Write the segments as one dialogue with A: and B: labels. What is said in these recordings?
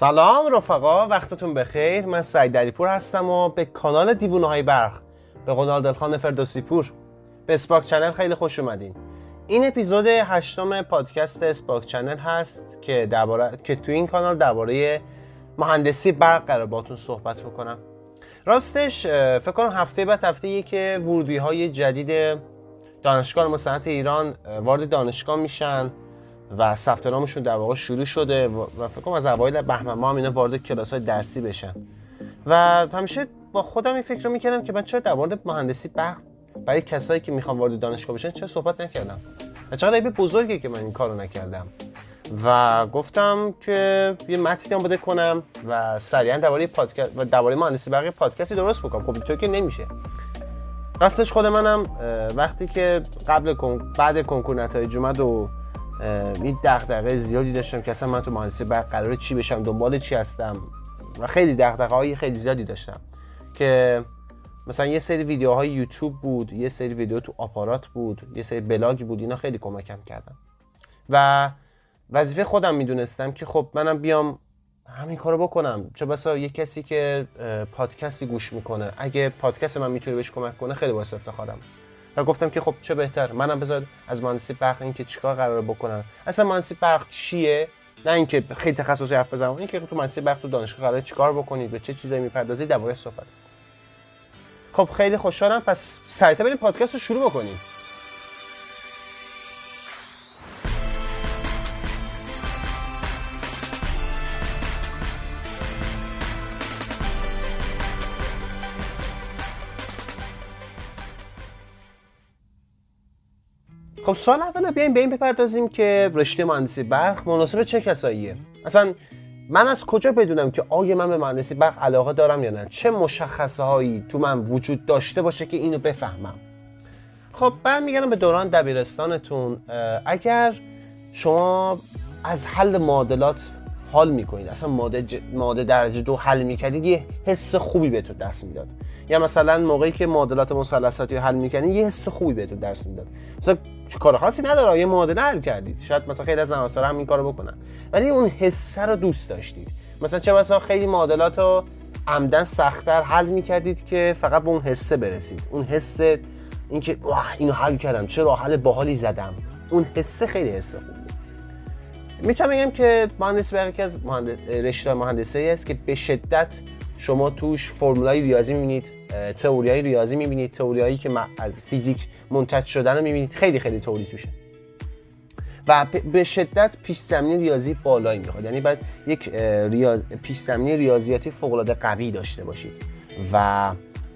A: سلام رفقا وقتتون بخیر. من سعید دریپور هستم و به کانال دیوونه های برق به قول عادل خان فردوسی پور به Spark Channel خیلی خوش اومدین. این اپیزود هشتم پادکست Spark Channel هست که درباره که تو این کانال درباره مهندسی برق قرار باتون صحبت بکنم. راستش فکر کنم هفته بعد هفته که ورودی های جدید دانشگاه مصنعت ایران وارد دانشگاه میشن. و ثبت نامشون در واقع شروع شده و فکر کنم از اوایل بهمن ماه اینا وارد کلاس های درسی بشن. و همیشه با خودم این فکر رو می‌کردم که من چرا در مورد مهندسی برق برای کسایی که می‌خوان وارد دانشگاه بشن چرا صحبت نکردم؟ و چقدر عیب بزرگی که من این کارو نکردم. و گفتم که یه متنی هم بده کنم و سریعا درباره پادکست و درباره مهندسی برق پادکستی درست بکنم. خب اینطور که نمیشه. راستش خود منم وقتی که قبل بعد کنکور نتایج اومد و این دغدغه زیادی داشتم که اصلا من تو مهندسی برق قراره چی بشم دنبال چی هستم. و خیلی دغدغه های خیلی زیادی داشتم که مثلا یه سری ویدیوهای یوتیوب بود یه سری ویدیو تو آپارات بود یه سری بلاگ بود اینا خیلی کمکم کردن. و وظیفه خودم می‌دونستم که خب منم بیام همین کارو بکنم. چه بسا یه کسی که پادکستی گوش می‌کنه. اگه پادکست من می‌تونه بهش کمک کنه خیلی باعث افتخارم. و گفتم که خب چه بهتر منم بذار از مهندسی برق اینکه چیکار قراره بکنم. اصلا مهندسی برق چیه؟ نه اینکه خیلی تخصصی حرف بزنم اینکه تو مهندسی برق تو دانشگاه قراره چیکار بکنید به چه چیزایی می‌پردازید درباره صحبت. خب خیلی خوشحالم پس سریعتر بریم پادکست رو شروع بکنیم. خب سال اول بیایم به این بپردازیم که رشته مهندسی برق مناسب چه کساییه؟ اصلا من از کجا بدونم که آیا من به مهندسی برق علاقه دارم یا نه؟ چه مشخصه هایی تو من وجود داشته باشه که اینو بفهمم؟ خب برمیگردم به دوران دبیرستانتون. اگر شما از حل معادلات حال می‌کنید اصلا ماده. ماده درجه دو حل می‌کردید یه حس خوبی بهتون دست می‌داد. یا مثلا موقعی که معادلات مثلثاتی حل می‌کنید یه حس خوبی بهتون درس می‌داد. مثلا کار خاصی نداره یه معادله حل کردید. شاید مثلا خیلی از نواسرا هم این کارو بکنن. ولی اون حسه رو دوست داشتید. مثلا چه مثلا خیلی معادلات رو عمدن سختتر حل می‌کردید که فقط به اون حسه برسید. اون حس اینکه واه اینو حل کردم چه راه حل باحالی زدم. اون حسه خیلی حس خوبه می‌تونم بگم که مهندسی برق یکی از رشته مهندسی است که به شدت شما توش فرمولای ریاضی می‌بینید تئوریای ریاضی می‌بینید تئوریایی که از فیزیک منتج شدن رو می‌بینید. خیلی خیلی تئوری توشه. و به شدت پیش زمینه ریاضی بالایی می‌خواد. یعنی باید یک ریاض... پیش زمینه ریاضیاتی فوق العاده قوی داشته باشید و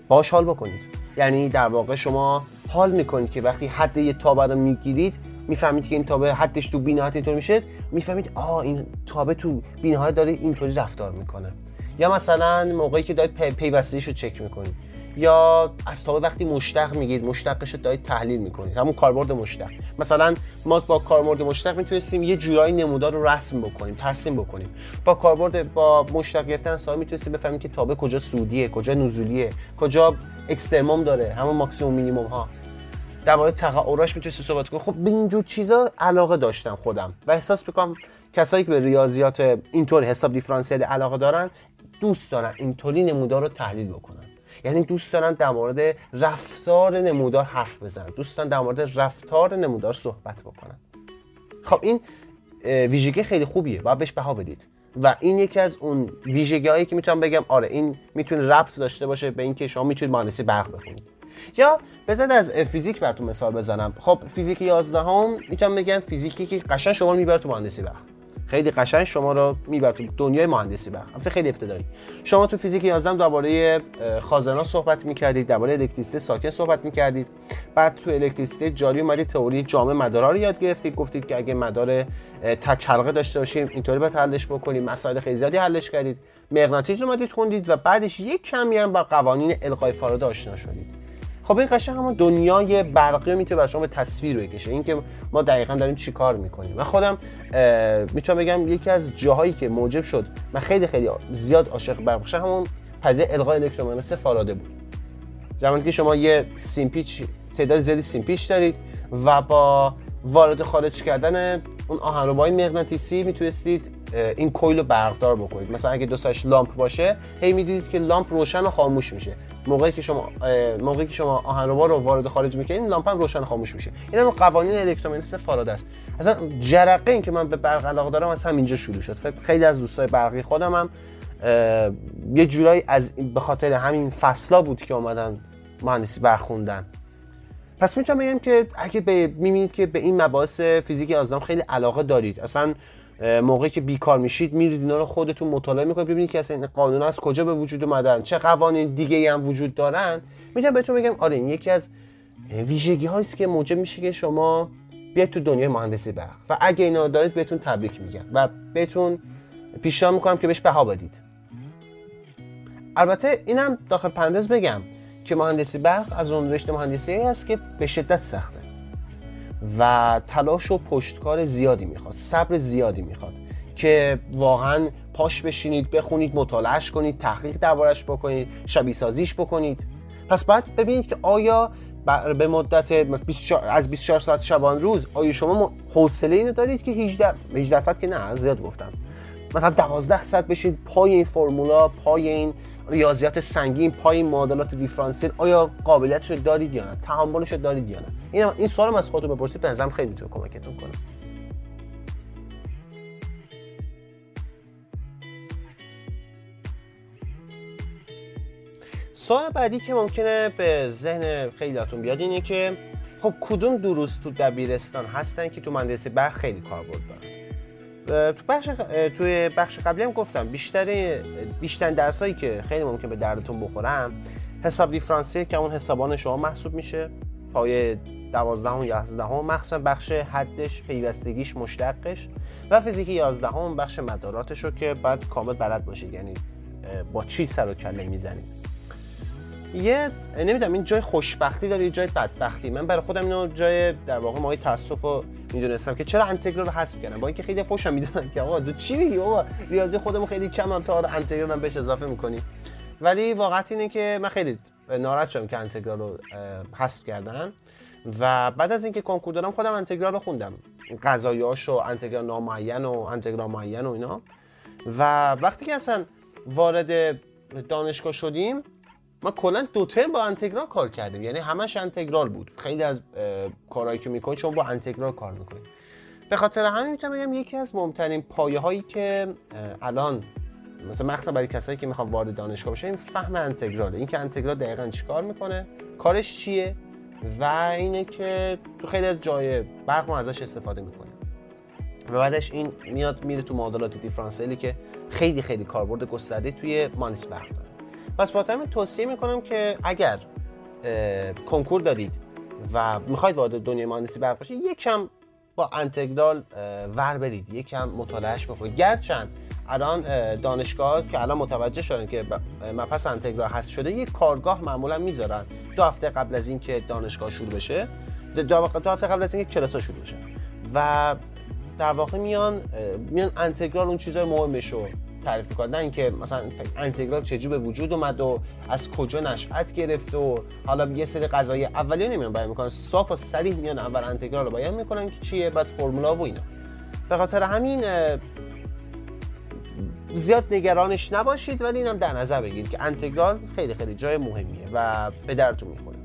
A: باش حال بکنید. یعنی در واقع شما حال می‌کنید که وقتی حد یه تابه رو می‌گیرید می‌فهمید که این تابع حدش تو بینهایت اینطور میشه. می‌فهمید آه این تابع تو بینهایت داره اینطوری رفتار می‌کنه. یا مثلا موقعی که دارید پی پیوستگیش رو چک می‌کنید. یا از تابع وقتی مشتق می‌گیرید مشتقش رو دارید تحلیل می‌کنید. همون کاربرد مشتق. مثلا ما با کاربرد مشتق می‌تونستیم یه جورایی نمودار رو رسم بکنیم ترسیم بکنیم. با کاربرد با مشتق گرفتن از تابع می‌تونستیم بفهمیم که تابع کجا صعودیه کجا نزولیه کجا اکسترموم داره همون ماکسیموم مینیموم ها در مورد تقاعراش می‌تونید صحبت کنید خب به اینجور چیزا علاقه داشتم خودم. و احساس می‌کنم کسایی که به ریاضیات اینطور حساب دیفرانسیل علاقه دارن دوست دارن اینطوری نمودار رو تحلیل بکنن. یعنی دوست دارن در مورد رفتار نمودار حرف بزنن. دوست دارن در مورد رفتار نمودار صحبت بکنن. خب این ویژگی خیلی خوبیه. باید بهش بها بدید. و این یکی از اون ویژگی هایی که می‌تونم بگم آره این می‌تونه ربط داشته باشه به اینکه شما می‌تونید مهندسی برق بخونید. یا بذارید از فیزیک براتون مثال بزنم. خب فیزیک 11 هم می‌تونم بگم فیزیکی که قشنگ شما می‌بره تو مهندسی برق. خیلی قشنگ شما رو می‌بره تو دنیای مهندسی برق البته خیلی ابتدایی. شما تو فیزیک 11 درباره خازنا صحبت می‌کردید درباره الکتریسیته ساکن صحبت می‌کردید. بعد تو الکتریسیته جاری اومدید تئوری جامع مدارها رو یاد گرفتید. گفتید که اگه مدار تک حلقه داشته باشیم اینطوری باید حلش بکنیم. مسائل خیلی زیادی حلش کردید. مغناطیس اومدید خوندید و بعدش یک کمی هم با قوانین القای فارادے آشنا شدید. خب این قشنگ همون دنیای برقی می‌تونه برای شما به تصویر بکشه. اینکه ما دقیقا داریم چی کار می‌کنیم. من خودم می‌تونم بگم یکی از جاهایی که موجب شد من خیلی خیلی زیاد عاشق برق بشم همون پدیده القای الکترومغناطیسی فارادے بود. زمانی که شما یه سیمپیچ تعداد زیادی سیمپیچ دارید و با وارد خارج کردن اون آهنربای مغناطیسی می‌تونستید این کویل رو برقدار بکنید. مثلا اگه دوستش لامپ باشه هی می‌دیدید که لامپ روشن و خاموش میشه. موقعی که شما موقعی که شما آهنربا رو وارد خارج می‌کنید لامپ هم روشن خاموش میشه. این هم قوانین الکترومغناطیسی فارادی است. اصلا جرقه این که من به برق علاقه دارم از همینجا شروع شد. خیلی از دوستای برقی خودم هم یه جورایی از به خاطر همین فصلا بود که اومدن مهندسی برخوندن پس می‌تونم بگم که اگه به می‌بینید که به این مباحث فیزیک یازدهم خیلی علاقه دارید. اصلا موقعی که بیکار میشید میرید اینا رو خودتون مطالعه می‌کنید ببینید که اصلا این قانون از کجا به وجود اومدن چه قوانین دیگه هم وجود دارن. می‌تونم بهتون بگم آره این یکی از ویژگی هاییست که موجب میشه که شما بیاید تو دنیای مهندسی برق. و اگه اینا دارید بهتون تبریک میگم و بهتون پیشنهاد می‌کنم که بهش بها بدید. البته اینم داخل پرانتز بگم که مهندسی برق از اون رشته مهندسی است که به شدت سخته. و تلاش و پشتکار زیادی می‌خواد صبر زیادی می‌خواد که واقعا پاش بشینید بخونید مطالعهش کنید تحقیق دربارش بکنید شبیه سازیش بکنید. پس بعد ببینید که آیا به مدت از 24 ساعت شبان روز آیا شما حوصله اینو دارید که 18 18 ساعت که نه زیاد گفتم. مثلا 12 ساعت بشید پای این فرمولا پای این ریاضیات سنگین پای معادلات دیفرانسیل آیا قابلیتش رو دارید یا نه؟ تحملش رو دارید یا نه؟ این این سوالم از خودتون بپرسید به نظرم خیلی می‌تونه کمکتون کنه. سوال بعدی که ممکنه به ذهن خیلیاتون بیاد اینه که خب کدوم دروس تو دبیرستان هستن که تو مهندسی برق خیلی کاربرد دارن؟ تو بخش توی بخش قبلی هم گفتم بیشتر بیشتر درسایی که خیلی ممکن به دردتون بخورم حساب دیفرانسیل که اون حسابان شما محسوب میشه. پای 12 و 11 هم مخصوصا بخش حدش پیوستگیش مشتقش. و فیزیک 11 هم بخش مداراتش رو که باید کامل بلد باشید. یعنی با چی سر و کله می‌زنید؟ یه نمی‌دونم این جای خوشبختی داره یه جای بدبختی. من برای خودم اینو جای در واقع ماهای تاسف رو می‌دونستم که چرا انتگرال رو حذف کردم. با اینکه خیلی فوشم می‌دونن که آقا دو چی میگی؟ بابا ریاضی خودمون خیلی کم تا انتگرال هم بهش اضافه می‌کنیم ولی واقعیت اینه که من خیلی ناراحت شدم که انتگرال رو حذف کردن. و بعد از اینکه کنکور دادم خودم انتگرال رو خوندم. قضایاش و انتگرال نامعین و انتگرال معین و اینا. و وقتی که اصلا وارد دانشگاه شدیم ما کلا دو ترم با انتگرال کار کردیم. یعنی همش انتگرال بود. خیلی از کارهایی که می‌کنید شما با انتگرال کار می‌کنید. به خاطر همین می‌تونم بگم یکی از مهمترین پایه هایی که الان مثلا مخصوصا برای کسایی که می‌خوان وارد دانشگاه بشن این فهم انتگراله. اینکه انتگرال دقیقا چیکار می‌کنه کارش چیه و اینه که تو خیلی از جای برق ما ازش استفاده می‌کنیم. و بعدش این میاد میره تو معادلات دیفرانسیلی که خیلی خیلی کاربرد گسترده توی مانیس برق داره. پس با توصیه می‌کنم که اگر کنکور دارید و می‌خواید وارد دنیای مهندسی برق باشید یکم با انتگرال ور برید یکم مطالعهش بکنید. گرچند الان دانشگاه که الان متوجه شدن که مپس انتگرال هست شده یک کارگاه معمولا می‌ذارن. دو هفته قبل از اینکه دانشگاه شروع بشه دو هفته قبل از اینکه کلاس شروع بشه. و در واقع میان میان انتگرال اون چیزای مهمش رو تعریف می‌کنن نه اینکه مثلا انتگرال چجوری به وجود اومد و از کجا نشأت گرفت و حالا یه سری قضایی اولیه نمیان بیان می‌کنن. صاف و صریح میان اول انتگرال رو بیان می‌کنن که چیه بعد فرمولا و اینا. به خاطر همین زیاد نگرانش نباشید ولی اینم در نظر بگیرید که انتگرال خیلی خیلی جای مهمیه و به درتون می‌خوره.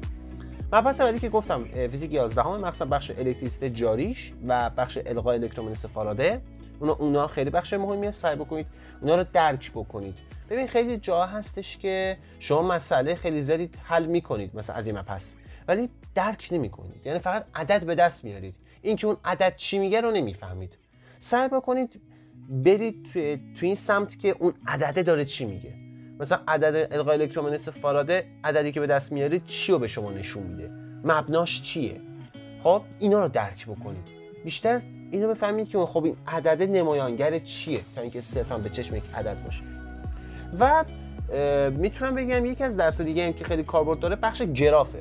A: مبحث بعدی که گفتم فیزیک 11 همه مخصوصا بخش الکتریسیته جاریش و بخش القای الکترومغناطیسی فاراده اونا اونا خیلی بخش مهمیه سعی بکنید. اونا رو درک بکنید. ببین خیلی جا هستش که شما مسئله خیلی زیادی حل می‌کنید مثلا از این مپس ولی درک نمی‌کنید. یعنی فقط عدد به دست میارید. اینکه اون عدد چی میگه رو نمی‌فهمید. سعی بکنید برید تو, تو این سمت که اون عدده داره چی میگه. مثلا عدد القای الکترومغناطیسی فاراده عددی که به دست میارید چی رو به شما نشون میده؟ مبناش چیه؟ خب اینا رو درک بکنید. بیشتر اینو بفهمید که خب این عدد نمایانگر چیه؟ تا اینکه صرفا به چشم یک عدد باشه. و می‌تونم بگم یکی از درس دیگه هم که خیلی کاربرد داره بخش گرافه.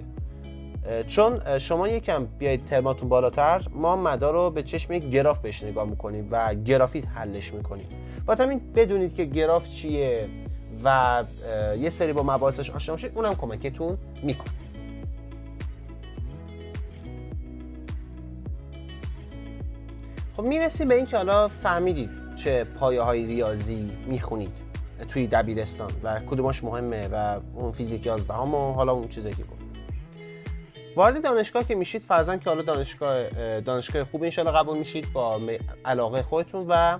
A: چون شما یکم بیاید ترماتون بالاتر ما مدار رو به چشم یک گراف بهش نگاه می‌کنیم و گرافیت حلش می‌کنیم. با همین بدونید که گراف چیه و یه سری با مباحثش آشنا باشید اونم کمکتون می‌کنه. خب می‌رسیم به این که حالا فهمیدید چه پایه های ریاضی می‌خونید توی دبیرستان و کدوماش مهمه و اون فیزیک 11 هم و حالا اون چیزی که گفت وارد دانشگاه که میشید فرضاً که حالا دانشگاه دانشگاه خوب ان قبول میشید با علاقه خودتون و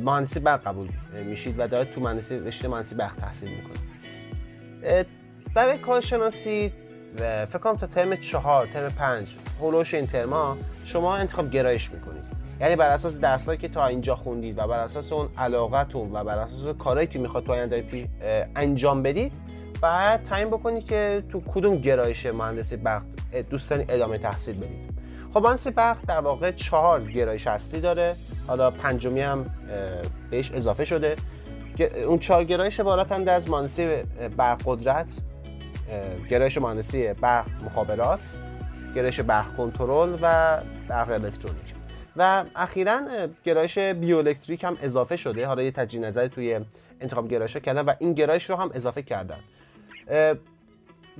A: مهندسی برق قبول میشید و دارید تو مهندسی رشته مهندسی برق تحصیل می‌کنید. برای کارشناسی فکر کنم تا ترم چهار ترم پنج هولوش این ترما شما انتخاب گرایش می‌کنید. یعنی بر اساس درسایی که تا اینجا خوندید و بر اساس اون علاقتون و بر اساس کارهایی که می‌خواد تو آینده انجام بدید بعد تعیین بکنید که تو کدوم گرایش مهندسی برق دوست ادامه تحصیل بدید. خب مهندسی برق در واقع چهار گرایش اصلی داره. حالا پنجمی هم بهش اضافه شده. اون چهار گرایش عبارتند از مهندسی برق قدرت گرایش مهندسی برق مخابرات گرایش برق کنترل و برق الکترونیک. و اخیرا گرایش بیوالکتریک هم اضافه شده. حالا یه تجدید نظری توی انتخاب گرایش کردن و این گرایش رو هم اضافه کردن.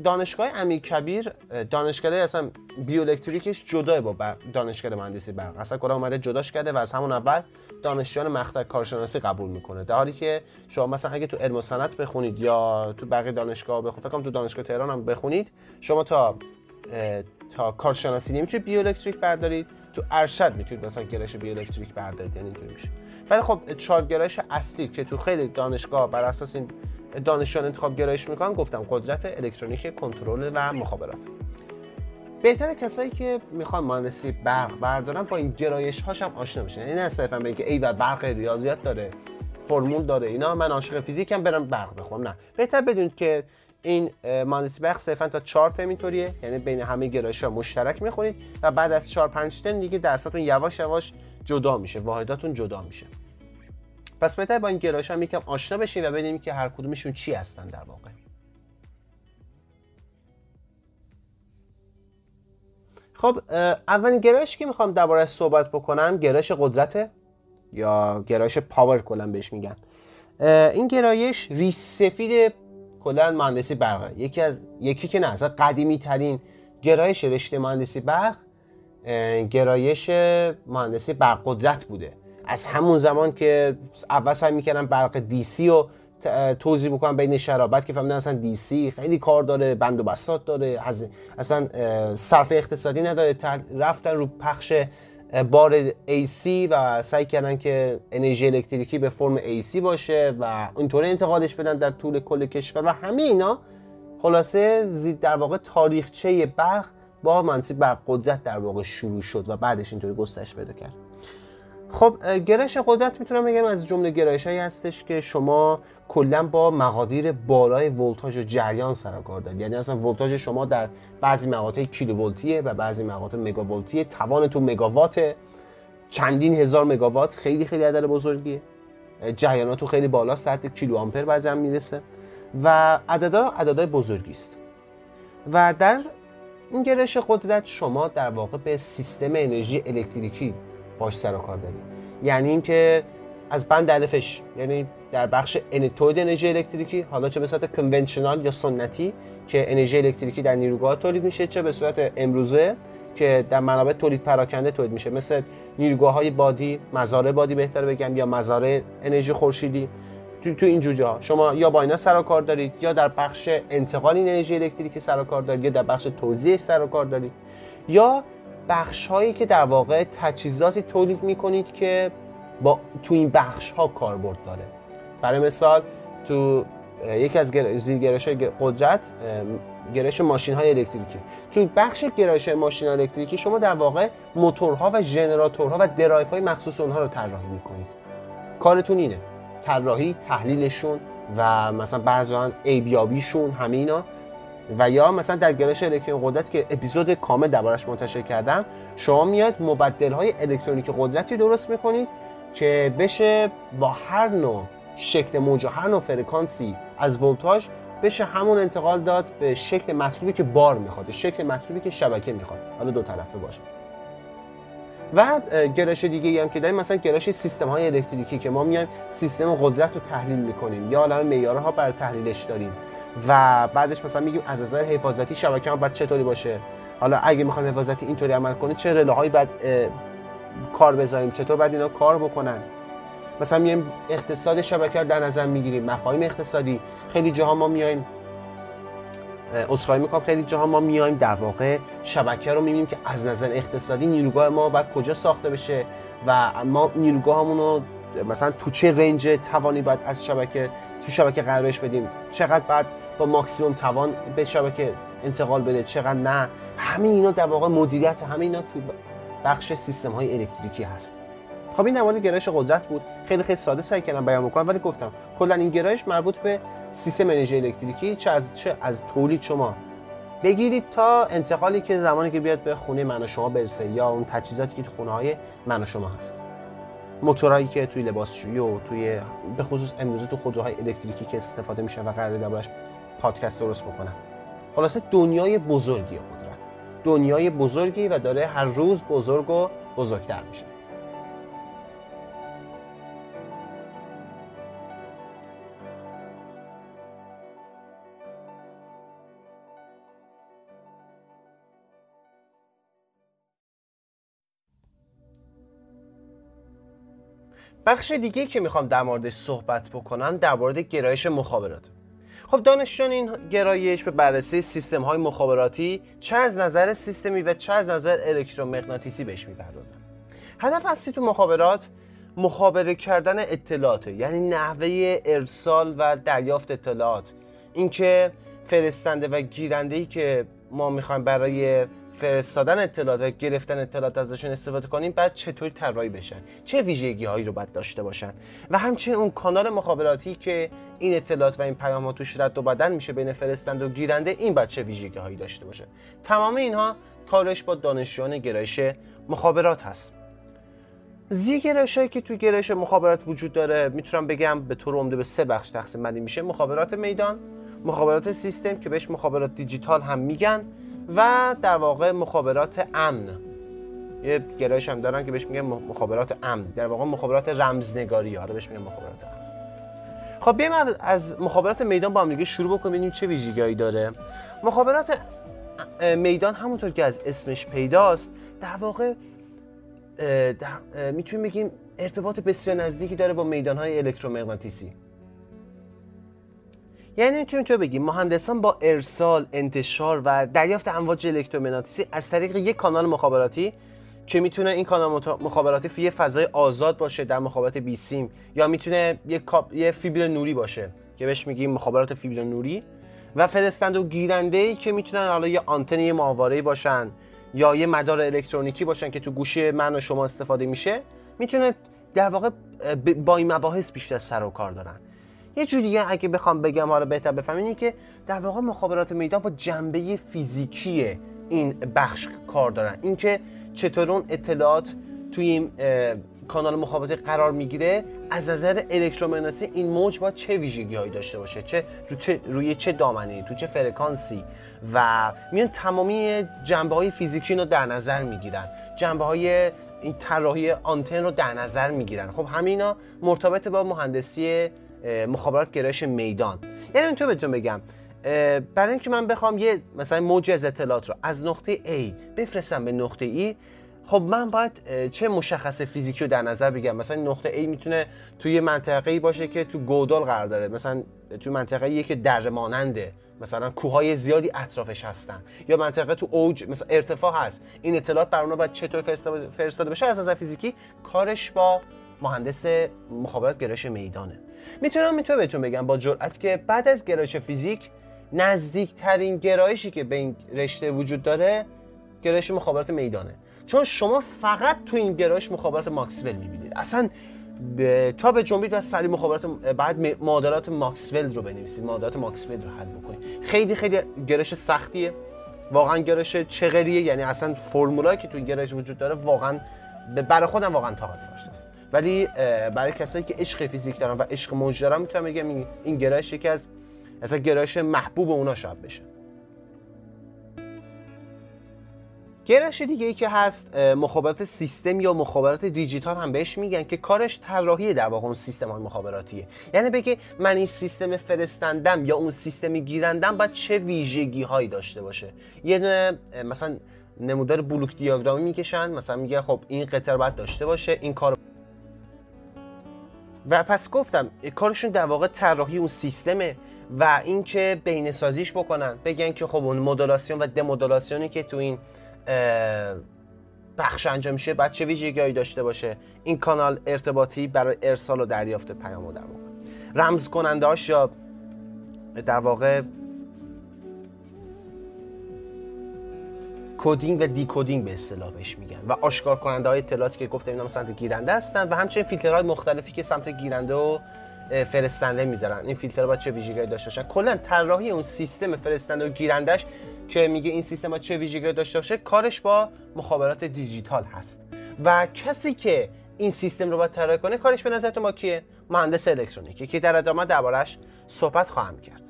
A: دانشگاه امیر کبیر دانشگاه اصلا بیوالکتریکش جدا با دانشکده مهندسی برق. اصلا کلا اومده جداش کرده و از همون اول دانشجویان مقطع کارشناسی قبول می‌کنه. در حالی که شما مثلا اگه تو علم و صنعت بخونید یا تو بقیه دانشگاه بخونید فکر تو دانشگاه تهران هم بخونید شما تا تا کارشناسی نمی‌تونید بیوالکتریک بردارید. تو ارشد می‌تونید مثلا گرایش بیوالکتریک بردارید. یعنی اینطوری میشه. ولی خب چهار گرایش اصلی که تو خیلی دانشگاه بر اساس این دانشجویان انتخاب گرایش می‌کنن گفتم قدرت الکترونیک کنترل و مخابرات. بهتره کسایی که می‌خوان مهندسی برق بردارن با این گرایش هاش هم آشنا بشن. یعنی نه صرفا بگه ای و برق ریاضیات داره فرمول داره اینا من عاشق فیزیکم برم برق بخونم نه. بهتر بدونید که این مهندسی برق صرفا تا 4 ترم اینطوریه یعنی بین همه گرایش ها مشترک می‌خونید و بعد از 4 5 ترم دیگه درساتون یواش یواش جدا میشه واحداتون جدا میشه. پس بهتر با این گرایش هم یکم آشنا بشین و بدونیم که هر کدومشون چی هستن در واقع. خب اولین گرایشی که می‌خوام درباره صحبت بکنم گرایش قدرته یا گرایش پاور کلا بهش میگن. این گرایش ریش سفید کلا مهندسی برقه یکی از یکی که نه اصلا قدیمی ترین گرایش رشته مهندسی برق گرایش مهندسی برق قدرت بوده. از همون زمان که اول سعی می‌کردن برق دیسی رو توضیح می‌کنم بین شرابت که فهمیدن اصلا دیسی خیلی کار داره بند و بسات داره اصلا صرف اقتصادی نداره. رفتن رو پخش بار AC و سعی کردن که انرژی الکتریکی به فرم AC باشه و اینطوری انتقالش بدن در طول کل کشور. و همه اینا خلاصه زید در واقع تاریخچه برق با منصیب بر قدرت در واقع شروع شد و بعدش اینطوری گسترش پیدا کرد. خب گرایش قدرت می‌تونم بگم از جمله گرایش هایی هستش که شما کلا با مقادیر بالای ولتاژ و جریان سر کار دارید. یعنی اصلا ولتاژ شما در بعضی مقاطع کیلوولتیه و بعضی مقاطع مگاولتیه توانتون مگاوات چندین هزار مگاوات خیلی خیلی عدد بزرگیه. جریاناتون خیلی بالاست تحت کیلو آمپر بعضی هم می‌رسه. و عددا عددهای بزرگی است. و در این گرایش قدرت شما در واقع به سیستم انرژی الکتریکی باش سر و کار داریم. یعنی اینکه از بند الفش یعنی در بخش تولید انرژی الکتریکی حالا چه به صورت کنونشنال یا سنتی که انرژی الکتریکی در نیروگاه تولید میشه چه به صورت امروزه که در منابع تولید پراکنده تولید میشه. مثل نیروگاه های بادی مزارع بادی بهتر بگم یا مزارع انرژی خورشیدی. تو, تو این جوجه شما یا با اینا سر کار دارید یا در بخش انتقال انرژی الکتریکی سر کار دارید یا در بخش توزیعش سر کار دارید یا بخش هایی که در واقع تجهیزاتی تولید می‌کنید که با تو این بخش ها کاربرد داره. برای مثال تو یکی از زیرگرایش قدرت گرایش ماشین های الکتریکی. تو بخش گرایش ماشین الکتریکی شما در واقع موتورها و ژنراتورها و درایف های مخصوص اونها رو طراحی می‌کنید. کارتون اینه. طراحی تحلیلشون و مثلا بعضا ایبیابیشون همه اینا. و یا مثلا در گرایش الکترون قدرت که اپیزود کامل دربارش منتشر کردم شما میاد مبدل های الکترونیک قدرتی درست می‌کنید که بشه با هر نوع شکل موج و هر نوع فرکانسی از ولتاژ بشه همون انتقال داد به شکل مطلوبی که بار می‌خواد شکل مطلوبی که شبکه می‌خواد. حالا دو طرفه باشه. و گرایش دیگه هم که داریم مثلا گرایش سیستم های الکتریکی که ما میایم سیستم قدرت رو تحلیل می‌کنیم. یا عالم معیارها برای تحلیلش داریم. و بعدش مثلا میگیم از نظر حفاظتی شبکه ها باید چطوری باشه؟ حالا اگه می‌خوایم حفاظتی اینطوری عمل کنه چه رله هایی باید کار بذاریم؟ چطور باید اینا کار بکنن؟ مثلا میایم اقتصاد شبکه رو در نظر می‌گیریم مفاهیم اقتصادی. خیلی جاها ما میایم اصخایی می‌کنم خیلی جاها ما میایم در واقع شبکه رو می‌بینیم که از نظر اقتصادی نیروگاه ما باید کجا ساخته بشه و ما نیروگاهمون رو مثلا تو چه رنج توانی باید از شبکه تو شبکه قرارش بدیم؟ چقدر بعد با ماکسیموم توان به شبکه انتقال بده. چقدر نه؟ همین اینا در واقع مدیریت همین اینا تو بخش سیستم های الکتریکی هست. خب این در گرایش قدرت بود. خیلی خیلی ساده سعی کردم بیان بکنم ولی گفتم کلا این گرایش مربوط به سیستم انرژی الکتریکی. چه از چه از تولید شما بگیرید تا انتقالی که زمانی که بیاد به خونه من و شما برسه یا اون تجهیزاتی که تو خونه های من و شما هست. موتورایی که توی لباسشویی و توی به خصوص امروزه تو خودروهای الکتریکی که استفاده میشه و قراره دربارش پادکست درست بکنم. خلاصه دنیای بزرگی قدرت. دنیای بزرگی و داره هر روز بزرگ و بزرگتر میشه. بخش دیگه که می‌خوام در موردش صحبت بکنم در مورد گرایش مخابرات. خب دانشجویان این گرایش به بررسی سیستم های مخابراتی چه از نظر سیستمی و چه از نظر الکترومغناطیسی بهش می‌پردازن هدف اصلی تو مخابرات مخابره کردن اطلاعات یعنی نحوه ارسال و دریافت اطلاعات. اینکه فرستنده و گیرنده ای که ما می‌خوایم برای فرستادن اطلاعات و گرفتن اطلاعات ازشون استفاده کنیم بعد چطوری طراحی بشن؟ چه ویژگی هایی رو باید داشته باشن؟ و همچنین اون کانال مخابراتی که این اطلاعات و این پیام ها توش رد و بدن میشه بین فرستنده و گیرنده این باید چه ویژگی هایی داشته باشه؟ تمام اینها کارش با دانشجویان گرایش مخابرات هست. زی گرایش هایی که توی گرایش مخابرات وجود داره می‌تونم بگم به طور عمده به سه بخش تقسیم میشه. مخابرات میدان مخابرات سیستم که بهش مخابرات دیجیتال هم میگن و در واقع مخابرات امن. یه گرایش هم دارن که بهش میگن مخابرات امن. در واقع مخابرات رمزنگاری. حالا بهش میگن مخابرات امن. خب بیایم از مخابرات میدان با هم دیگه شروع بکنیم ببینیم چه ویژگیهایی داره. مخابرات میدان همونطور که از اسمش پیداست در واقع می‌تونیم بگیم ارتباط بسیار نزدیکی داره با میدانهای الکترومغناطیسی. یعنی می‌تونیم تو بگیم مهندسان با ارسال انتشار و دریافت امواج الکترومغناطیسی از طریق یک کانال مخابراتی که می‌تونه این کانال مخابراتی فی فضای آزاد باشه در مخابرات بی سیم یا می‌تونه یک یه فیبر نوری باشه که بهش میگیم مخابرات فیبر نوری و فرستنده و گیرنده ای که می‌تونن حالا یه آنتن یه ماهواره باشن یا یه مدار الکترونیکی باشن که تو گوشه من و شما استفاده میشه می‌تونه در واقع با این مباحث بیشتر سر و کار دارن. یه جور دیگه اگه بخوام بگم حالا بهتر بفهمین که در واقع مخابرات میدان با جنبه فیزیکی این بخش کار دارن. اینکه چطور اون اطلاعات توی این کانال مخابراتی قرار می‌گیره از نظر الکترومغناطیسی این موج با چه ویژگی هایی داشته باشه؟ چه رو چه روی چه دامنه تو چه فرکانسی؟ و میان تمامی جنبه های فیزیکی رو در نظر می‌گیرن. جنبه های این طراحی آنتن رو در نظر می‌گیرن. خب همینا مرتبط با مهندسی مخابرات گرایش میدان. یعنی اینطور بهتون بگم برای اینکه من بخوام یه مثلا موج از اطلاعات رو از نقطه A بفرستم به نقطه E خب من باید چه مشخص فیزیکی رو در نظر بگم مثلا نقطه A می‌تونه توی منطقه ای باشه که تو گودال قرار داره. مثلا تو منطقه ای که در ماننده. مثلا کوههای زیادی اطرافش هستن. یا منطقه تو اوج مثلا ارتفاع هست. این اطلاعات بر اونها باید چطور فرستاده بشه؟ از نظر فیزیکی کارش با مهندس مخابرات گرایش میدانه. می‌تونم می‌تونم بهتون بگم با جرأت که بعد از گرایش فیزیک نزدیکترین گرایشی که به این رشته وجود داره گرایش مخابرات میدانه. چون شما فقط تو این گرایش مخابرات ماکسول می‌بینید. اصلا تا به جنبید و سری مخابرات بعد معادلات ماکسول رو بنویسید معادلات ماکسول رو حل بکنید. خیلی خیلی گرایش سختیه. واقعا گرایش چغریه. یعنی اصلا فرمولایی که تو گرایش وجود داره واقعا برای خودم واقعا طاقت فرساست ولی برای کسایی که عشق فیزیک دارن و عشق موج دارن می‌تونم بگم این گرایش یکی از مثلا گرایش محبوب اونا شاید بشه. گرایش دیگه ای که هست مخابرات سیستم یا مخابرات دیجیتال هم بهش میگن که کارش طراحی در واقع اون سیستم های مخابراتیه یعنی بگه من این سیستم فرستندم یا اون سیستم گیرندم باید چه ویژگی هایی داشته باشه. یه مثلا نمودار بلوک دیاگرامی می‌کشن مثلا میگه خب این قطر باید داشته باشه این کار و پس گفتم کارشون در واقع طراحی اون سیستمه و اینکه بین سازیش بکنن. بگن که خب اون مدولاسیون و دمودولاسیونی که تو این بخش انجام میشه بعد چه ویژگیهایی داشته باشه. این کانال ارتباطی برای ارسال و دریافت پیام و در واقع رمز کننده یا در واقع coding و decoding به اصطلاح بهش میگن. و آشکار کننده های اطلاعاتی که گفتم اینا سمت گیرنده هستن و همچنین فیلترهای مختلفی که سمت گیرنده و فرستنده می‌ذارن. این فیلتر با چه ویژگی داشته باشن؟ کلا طراحی اون سیستم فرستنده و گیرندش که میگه این سیستم ها چه ویژگی داشته باشه کارش با مخابرات دیجیتال هست. و کسی که این سیستم رو باید طراحی کنه کارش به نظر تو ما کیه؟ مهندس الکترونیکی که در ادامه دربارش صحبت خواهم کرد.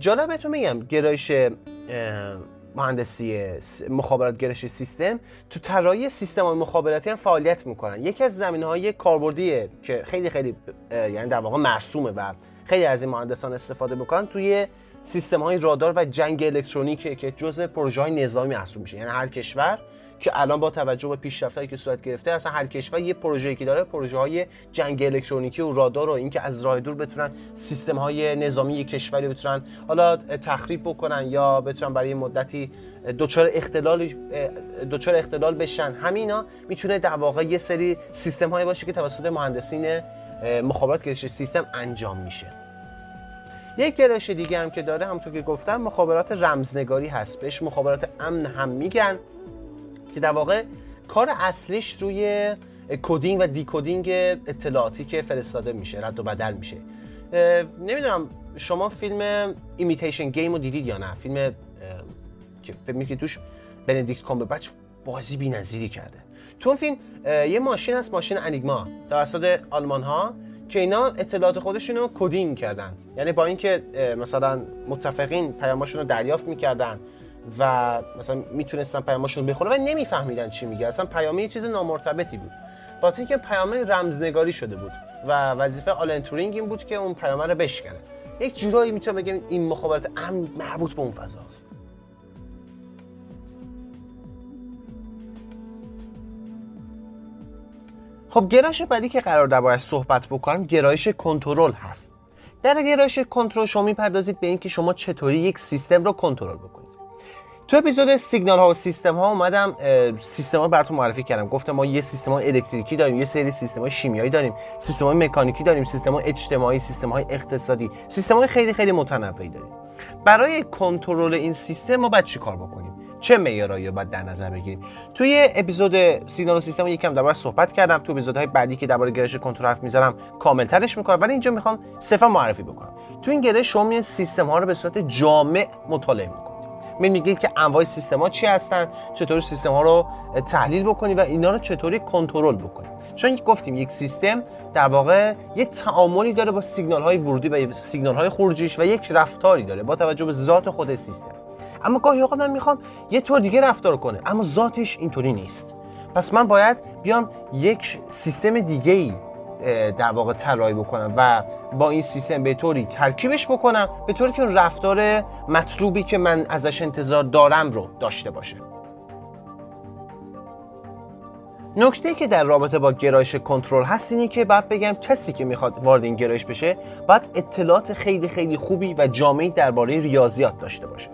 A: جالب بهتون میگم گرایش مهندسی مخابرات گرایش سیستم تو طراحی سیستم های مخابراتی هم فعالیت می‌کنن. یکی از زمین های کاربردی که خیلی خیلی یعنی در واقع مرسومه و خیلی از این مهندسان استفاده می‌کنن توی سیستم های رادار و جنگ الکترونیکه که جزء پروژه های نظامی محسوب میشه. یعنی هر کشور که الان با توجه به پیشرفتایی که صورت گرفته اصلا هر کشور یه پروژه‌ای که داره پروژه های جنگ الکترونیکی و رادار و اینکه از راه دور بتونن سیستم های نظامی یک کشوری بتونن حالا تخریب بکنن یا بتونن برای مدتی دچار اختلال دچار اختلال بشن همینا می‌تونه در واقع یه سری سیستم هایی باشه که توسط مهندسین مخابرات گرایش سیستم انجام میشه. یک گرایش دیگه هم که داره همونطور که گفتم مخابرات رمزنگاری هست. بهش مخابرات امن هم میگن. که در واقع کار اصلیش روی coding و decoding اطلاعاتی که فرستاده میشه رد و بدل میشه. نمی‌دونم شما فیلم Imitation Game رو دیدید یا نه؟ فیلم که فیلمی که توش بندیکت کامبربچ بازی بی‌نظیری کرده. تو اون فیلم یه ماشین هست ماشین انیگما توسط آلمان ها که اینا اطلاعات خودشون رو coding کردن. یعنی با اینکه مثلا متفقین پیاماشون رو دریافت می‌کردن. و مثلا می‌تونستن پیاماشون بخونن و نمیفهمیدن چی میگه. اصلا پیامه یه چیز نامرتبطی بود. با اینکه پیامه رمزنگاری شده بود و وظیفه آلن تورینگ این بود که اون پیامه رو بشکنه. یک جورایی می‌تونم بگم این مخابرات امن مربوط به اون فضاست. خب گرایش بعدی که قرار دربارش صحبت بکنم گرایش کنترل هست. در گرایش کنترل شما می‌پردازید به اینکه شما چطوری یک سیستم رو کنترل بکنید. تو اپیزود سیگنال ها و سیستم ها اومدم سیستم ها براتون معرفی کردم. گفتم ما یه سیستم های الکتریکی داریم یه سری سیستم های شیمیایی داریم سیستم های مکانیکی داریم سیستم های اجتماعی سیستم های اقتصادی سیستم های خیلی خیلی متنوعی داریم. برای کنترل این سیستم ما باید چی کار بکنیم؟ چه معیارایی باید در نظر بگیریم؟ توی اپیزود سیگنال و سیستم یکم درباره صحبت کردم. تو اپیزودهای بعدی که درباره گرایش کنترل حرف می‌زنم کاملترش می‌کنم. ولی اینجا می‌خوام صفا معرفی بکنم. تو این گرایش شما سیستم ها رو به صورت جامع مطالعه میگید که انواع سیستم ها چی هستن؟ چطور سیستم رو تحلیل بکنی و اینا رو چطوری کنترل بکنی؟ چون گفتیم یک سیستم در واقع یه تعاملی داره با سیگنال های ورودی و سیگنال های خروجیش و یک رفتاری داره با توجه به ذات خود سیستم. اما گاهی اوقات من می‌خوام یه طور دیگه رفتار کنه اما ذاتش اینطوری نیست. پس من باید بیام یک سیستم دیگه ای در واقع طراحی بکنم و با این سیستم به طوری ترکیبش بکنم به طوری که رفتار مطلوبی که من ازش انتظار دارم رو داشته باشه. نکته که در رابطه با گرایش کنترل هست اینه که بعد بگم کسی که می‌خواد وارد این گرایش بشه باید اطلاعات خیلی خیلی خوبی و جامعی درباره ریاضیات داشته باشه.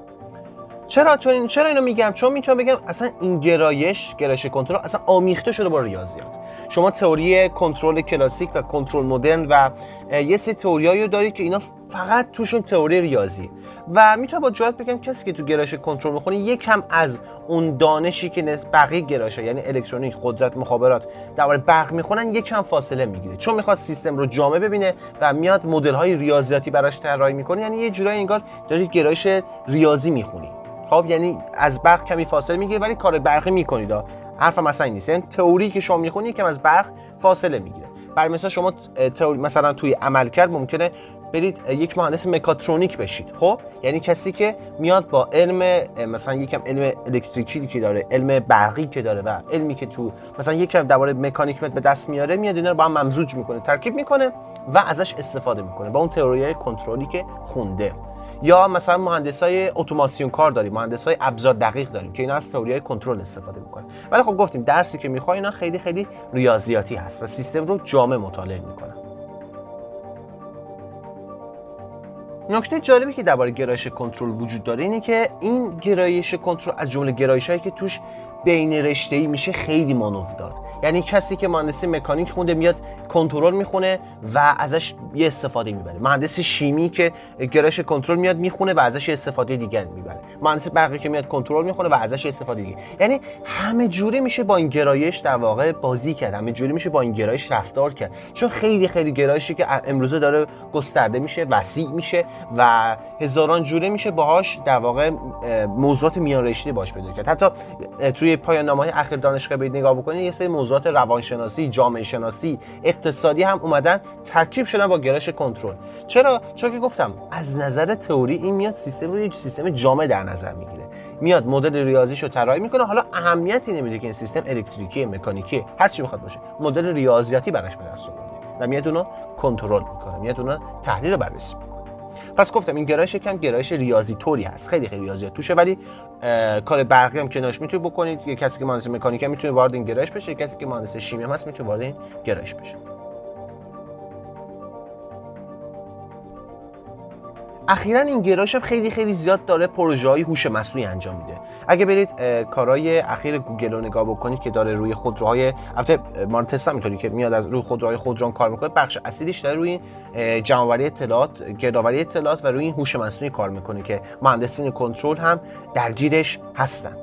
A: چرا؟ چون چرا اینو میگم؟ چون می‌تونم بگم اصلا این گرایش گرایش کنترل اصلا آمیخته شده با ریاضیات. شما تئوری کنترل کلاسیک و کنترل مدرن و یه سری تئوریایی رو دارید که اینا فقط توشون تئوری ریاضی. و می‌تونم با جواب بگم کسی که تو گرایش کنترل می‌خونه یکم از اون دانشی که بقیه گرایش یعنی الکترونیک قدرت مخابرات درباره برق می‌خونن یکم فاصله می‌گیره. چون می‌خواد سیستم رو جامع ببینه و میاد مدل های ریاضیاتی براش طراحی می‌کنه یعنی یه جورایی انگار دارید گرایش ریاضی می‌خونی خب یعنی از برق کمی فاصله می‌گیره ولی کار برقی می‌کنید. حرف مثلا نیست. یعنی تئوری که شما می‌خونی یکم از برق فاصله می‌گیره. برای مثلا شما تئوری مثلا توی عملکرد ممکنه برید یک مهندس مکاترونیک بشید. خب؟ یعنی کسی که میاد با علم مثلا یکم علم الکتریکی که داره علم برقی که داره و علمی که تو مثلا یکم درباره مکانیک به دست میاره میاد اینا رو با هم ممزوج می‌کنه ترکیب می‌کنه و ازش استفاده می‌کنه با اون تئوری کنترلی که خونده. یا مثلا مهندس های اتوماسیون کار داریم مهندس های ابزار دقیق داریم که اینا از تئوری کنترل استفاده می‌کنن. ولی خب گفتیم درسی که می‌خوای اینا خیلی خیلی ریاضیاتی هست و سیستم رو جامع مطالعه می‌کنن. نکته جالبی که درباره گرایش کنترل وجود داره اینه که این گرایش کنترل از جمله گرایش هایی که توش بین رشته ای میشه خیلی مانور داد. یعنی کسی که مهندسی مکانیک خونده میاد کنترل می‌خونه و ازش یه استفاده می‌بره. مهندس شیمی که گرایش کنترل میاد می‌خونه و ازش استفاده دیگر می‌بره. مهندس برقی که میاد کنترل می‌خونه و ازش استفاده دیگه یعنی همه جوری میشه با این گرایش در واقع بازی کرد. همه جوری میشه با این گرایش رفتار کرد. چون خیلی خیلی گرایشی که امروزه داره گسترده میشه وسیع میشه و هزاران جوره میشه باهاش در واقع موضوعات میان رشته باش پیدا کرد. حتی توی پایان نامه اخیر دانشگاه برید نگاه بکنید یه سری موضوعات روانشناسی جامعه شناسی اقتصادی هم اومدن ترکیب شدن با گرایش کنترل. چرا؟ چون که گفتم از نظر تئوری این میاد سیستم رو یک سیستم جامع در نظر می‌گیره. میاد مدل ریاضیشو طراحی می‌کنه. حالا اهمیتی نمیده که این سیستم الکتریکی مکانیکی هر چی بخواد باشه مدل ریاضیاتی براش به دست آورده. و میاد اونو کنترل می‌کنه. میاد اونو تحلیل بررسی پس گفتم این گرایش یکم گرایش ریاضی طوری هست. خیلی خیلی ریاضیات توشه ولی کار برقی هم کنارش می‌تونید بکنید یه کسی که مهندس مکانیک می‌تونه وارد این گرایش بشه کسی که مهندس شیمی هم هست می‌تونه وارد این گرایش بشه. اخیرا این گرایش خیلی خیلی زیاد داره پروژه هوش مصنوعی انجام میده. اگه برید کارهای اخیر گوگل رو نگاه بکنید که داره روی خودروهای البته مارن تسلا می‌تونی که میاد از روی خودروهای خودران کار می‌کنه بخش اصلیش داره روی جمعآوری اطلاعات گردآوری اطلاعات و روی این هوش مصنوعی کار می‌کنه که مهندسین کنترل هم درگیرش هستن.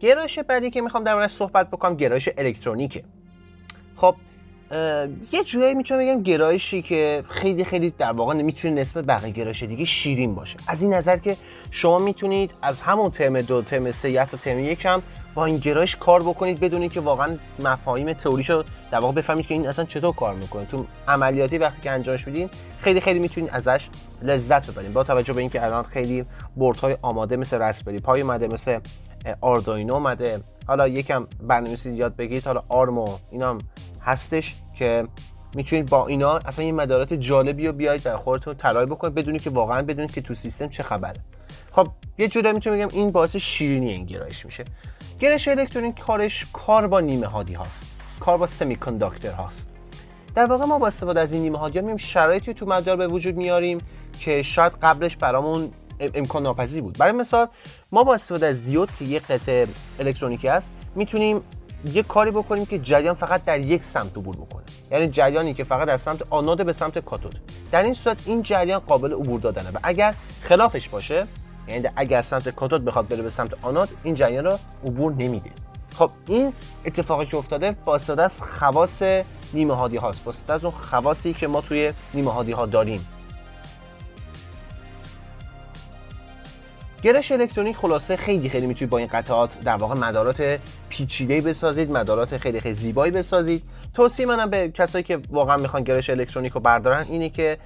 A: گرایش بعدی که می‌خوام در صحبت بکنم گرایش الکترونیکه. خب یه جوری می‌تونم بگم گرایشی که خیلی خیلی در واقع نمی‌تونه نسبت بقیه گرایش دیگه شیرین باشه. از این نظر که شما می‌تونید از همون ترم دو ترم سه یا ترم یک هم با این گرایش کار بکنید بدونید که واقعا مفاهیم تئوریشو در واقع بفهمید که این اصلا چطور کار می‌کنه. تو عملیاتی وقتی که انجامش میدین خیلی خیلی می‌تونید ازش لذت ببرید. با توجه به اینکه الان خیلی های آماده مثل رسپبری پای اومده مثل آردوینو اومده. حالا یکم برنامه‌نویسی یاد بگیرید. حالا آرمو اینا هم هستش که می‌تونید با اینا اصلا این مدارات جالبی رو بیاید در خودتون طراحی بکنید بدونید که واقعا بدونید که تو سیستم چه خبره. خب یه جوری می‌تونم بگم این باعث شیرینی این گرایش میشه. گرایش الکترونیک کارش کار با نیمه هادی هاست. کار با سمی کنداکتور هاست. در واقع ما با استفاده از این نیمه هادی ها شرایطی تو مدار به وجود میاریم که شاید قبلش برامون امکان ناپذیر بود. برای مثال ما با استفاده از دیود که یک قطعه الکترونیکی است می‌تونیم یه کاری بکنیم که جریان فقط در یک سمت عبور بکنه. یعنی جریانی که فقط از سمت آنود به سمت کاتود. در این صورت این جریان قابل عبور دادنه. و اگر خلافش باشه یعنی اگر سمت کاتود بخواد بره به سمت آنود این جریان رو عبور نمیده. خب این اتفاقی که افتاده واسطه از خواص نیمه هادی هاست. واسطه از اون خواصی که ما توی نیمه هادی ها داریم. گرش الکترونیک خلاصه خیلی خیلی می‌تونید با این قطعات در واقع مدارات پیچیده بسازید مدارات خیلی خیلی زیبایی بسازید. توصیه منم به کسایی که واقعا می‌خوان گرش الکترونیک رو بردارن اینه که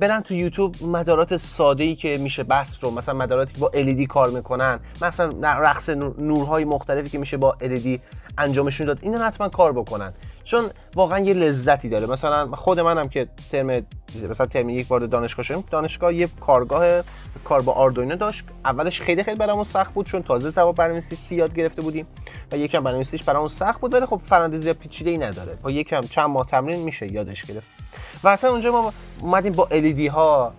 A: برن تو یوتیوب مدارات ساده ای که میشه بس رو مثلا مداراتی که با LED کار می‌کنن مثلا رقص نورهای مختلفی که میشه با LED انجامشون داد اینا حتما کار بکنن. چون واقعا یه لذتی داره. مثلا خود منم که ترم مثلا ترم یک وارد دانشگاه شدم دانشگاه یه کارگاه کار با آردوینو داشت. اولش خیلی خیلی برامون سخت بود چون تازه سواد برنامه‌نویسی سی یاد گرفته بودیم و یکم برنامه‌نویسیش برامون سخت بود ولی خب فرآیند زیاد پیچیده‌ای نداره. با یکم چند ماه تمرین میشه یادش گرفت. و اصلا اونجا ما اومدیم با LED ها